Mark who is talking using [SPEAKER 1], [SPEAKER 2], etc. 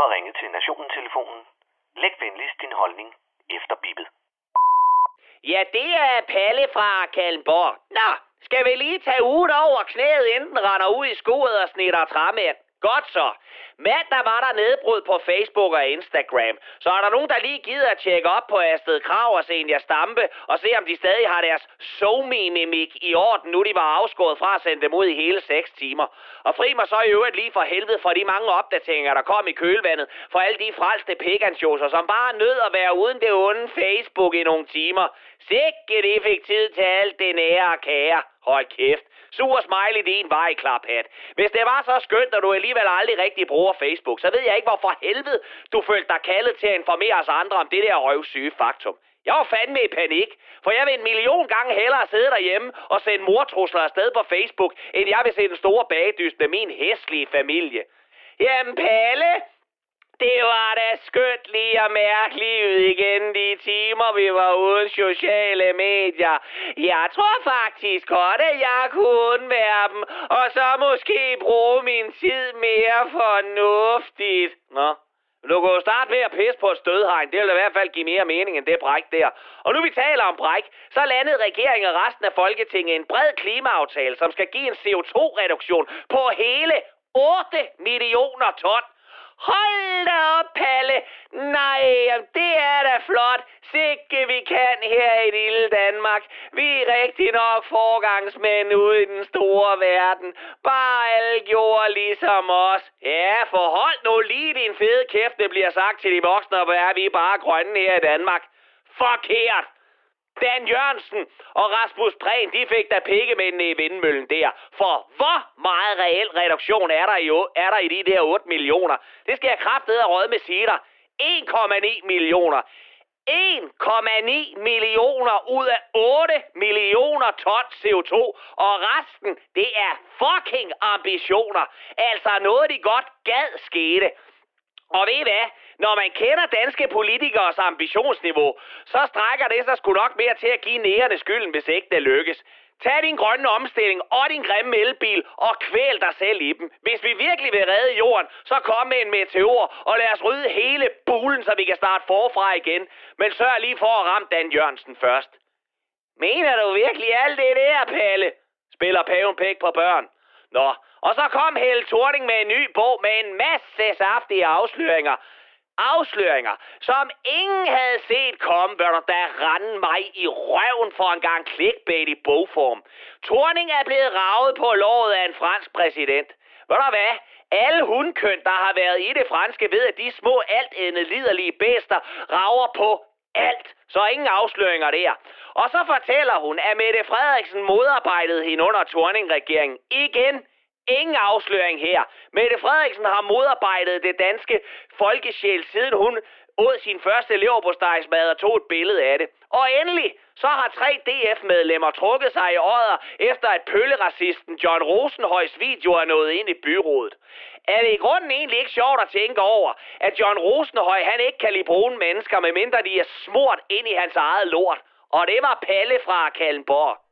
[SPEAKER 1] har ringet til Nationen-telefonen. Læg venligst din holdning efter bippet.
[SPEAKER 2] Ja, det er Palle fra Kalmborg. Nå, skal vi lige tage ugen over knæet, inden den render ud i skuret og snitter træmænd? Godt så. Mandag var der nedbrud på Facebook og Instagram. Så er der nogen, der lige gider at tjekke op på Astrid Krav og Senja Stampe og se, om de stadig har deres somi-mimik i orden, nu de var afskåret fra at sende dem ud i hele 6 timer. Og fri mig så i øvrigt lige for helvede for de mange opdateringer, der kom i kølvandet for alle de frelste pegansjoser, som bare nød at være uden det onde Facebook i nogle timer. Sikke det fik tid til alt det nære og kære. Hold kæft. Sur smiley din vej, klaphat. Hvis det var så skønt, at du alligevel aldrig rigtig bruger Facebook, så ved jeg ikke, hvorfor helvede du følte dig kaldet til at informere os andre om det der røvsyge faktum. Jeg var fandme i panik, for jeg vil en million gange hellere sidde derhjemme og sende mortrusler afsted på Facebook, end jeg vil se den store bagdyst med min hæslige familie. Jamen, Palle, det var da skønt lige at mærke livet igen de timer, vi var uden sociale medier. Jeg tror faktisk godt, at jeg kunne undvære dem, og så måske bruge min tid mere fornuftigt. Nå, du kan jo starte med at pisse på et stødhegn. Det vil i hvert fald give mere mening end det bræk der. Og nu vi taler om bræk, så landede regeringen og resten af Folketinget en bred klimaaftale, som skal give en CO2-reduktion på hele 8 millioner ton. Hold. Nej, det er da flot. Sikke vi kan her i lille Danmark. Vi er rigtig nok forgangsmænd ude i den store verden. Bare alle gjorde ligesom os. Ja, forhold nu lige din fede kæft, det bliver sagt til de voksne, og er vi bare grønne her i Danmark. Forkert. Dan Jørgensen og Rasmus Prehn, de fik da pikkemændene i vindmøllen der. For hvor meget reel reduktion er der i, er der i de der 8 millioner? Det skal jeg kraftedere råd med sige dig. 1,9 millioner. 1,9 millioner ud af 8 millioner ton CO2, og resten, det er fucking ambitioner. Altså noget, de godt gad skete. Og ved I hvad? Når man kender danske politikers ambitionsniveau, så strækker det sig sgu nok mere til at give nærende skylden, hvis ikke det lykkes. Tag din grønne omstilling og din grimme elbil og kvæl dig selv i dem. Hvis vi virkelig vil redde jorden, så kom med en meteor og lad os rydde hele bulen, så vi kan starte forfra igen. Men sørg lige for at ramme Dan Jørgensen først. Mener du virkelig alt det der, Palle? Spiller paven pæk på børn. Nå, og så kom Helle Thorning med en ny bog med en masse saftige afsløringer. Afsløringer, som ingen havde set komme, bør der da rende mig i røven for en gang clickbait i bogform. Torning er blevet ravet på låret af en fransk præsident. Ved du hvad? Alle hundkøn, der har været i det franske, ved, at de små altædende liderlige bæster rager på alt. Så ingen afsløringer der. Og så fortæller hun, at Mette Frederiksen modarbejdede hende under Torning-regeringen Igen ingen afsløring her. Mette Frederiksen har modarbejdet det danske folkesjæl, siden hun åd sin første leverpostejsmad og tog et billede af det. Og endelig, så har tre DF-medlemmer trukket sig i året, efter at pølleracisten John Rosenhøjs video er nået ind i byrådet. Er det i grunden egentlig ikke sjovt at tænke over, at John Rosenhøj han ikke kan lide brune mennesker, medmindre de er smurt ind i hans eget lort? Og det var Palle fra Kallenborg.